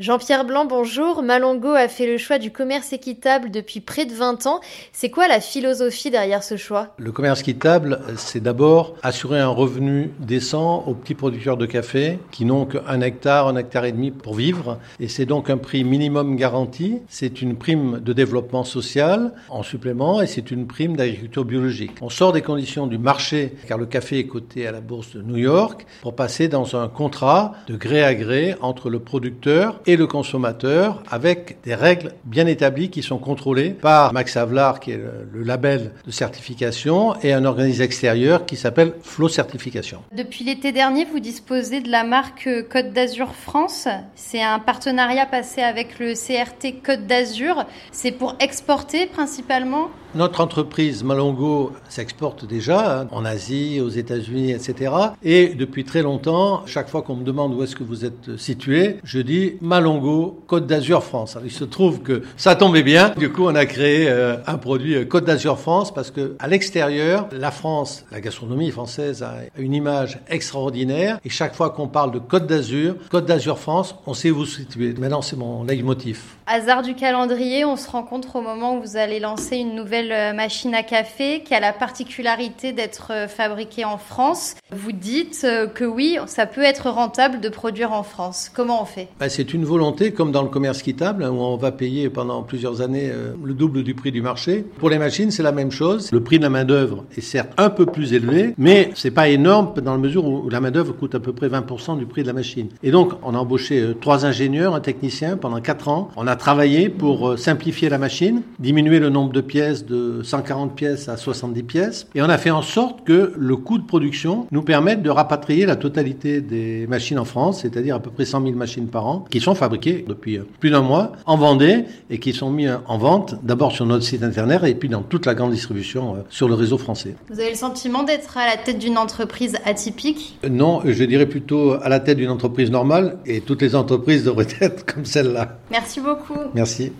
Jean-Pierre Blanc, bonjour. Malongo a fait le choix du commerce équitable depuis près de 20 ans. C'est quoi la philosophie derrière ce choix? Le commerce équitable, c'est d'abord assurer un revenu décent aux petits producteurs de café qui n'ont qu'un hectare, un hectare et demi pour vivre. Et c'est donc un prix minimum garanti. C'est une prime de développement social en supplément et c'est une prime d'agriculture biologique. On sort des conditions du marché car le café est coté à la bourse de New York pour passer dans un contrat de gré à gré entre le producteur et le consommateur avec des règles bien établies qui sont contrôlées par Max Havelaar, qui est le, label de certification, et un organisme extérieur qui s'appelle Flow Certification. Depuis l'été dernier, vous disposez de la marque Côte d'Azur France. C'est un partenariat passé avec le CRT Côte d'Azur. C'est pour exporter principalement notre entreprise Malongo s'exporte déjà hein, en Asie, aux États-Unis, etc. Et depuis très longtemps, chaque fois qu'on me demande où est-ce que vous êtes situé, je dis Malongo, Côte d'Azur France. il se trouve que ça tombait bien. Du coup, on a créé euh, un produit euh, Côte d'Azur France parce que à l'extérieur, la France, la gastronomie française a une image extraordinaire. Et chaque fois qu'on parle de Côte d'Azur, Côte d'Azur France, on sait où vous situez. Maintenant, c'est mon leitmotiv. Hasard du calendrier, on se rencontre au moment où vous allez lancer une nouvelle euh, machine à café qui a la particularité d'être euh, fabriquée en France. Vous dites euh, que oui, ça peut être rentable de produire en France. Comment on fait? Bah, C'est une volonté, comme dans le commerce quittable, où on va payer pendant plusieurs années le double du prix du marché. Pour les machines, c'est la même chose. Le prix de la main-d'œuvre est certes un peu plus élevé, mais c'est pas énorme dans la mesure où la main-d'œuvre coûte à peu près 20% du prix de la machine. Et donc, on a embauché trois ingénieurs, un technicien pendant quatre ans. On a travaillé pour simplifier la machine, diminuer le nombre de pièces de 140 pièces à 70 pièces. Et on a fait en sorte que le coût de production nous permette de rapatrier la totalité des machines en France, c'est-à-dire à peu près 100 000 machines par an, qui sont fabriquées depuis plus d'un mois en Vendée et qui sont mis en vente d'abord sur notre site internet et puis dans toute la grande distribution euh, sur le réseau français. Vous avez le sentiment d'être à la tête d'une entreprise atypique? Non, je dirais plutôt à la tête d'une entreprise normale et toutes les entreprises devraient être comme celle-là. Merci beaucoup. Merci.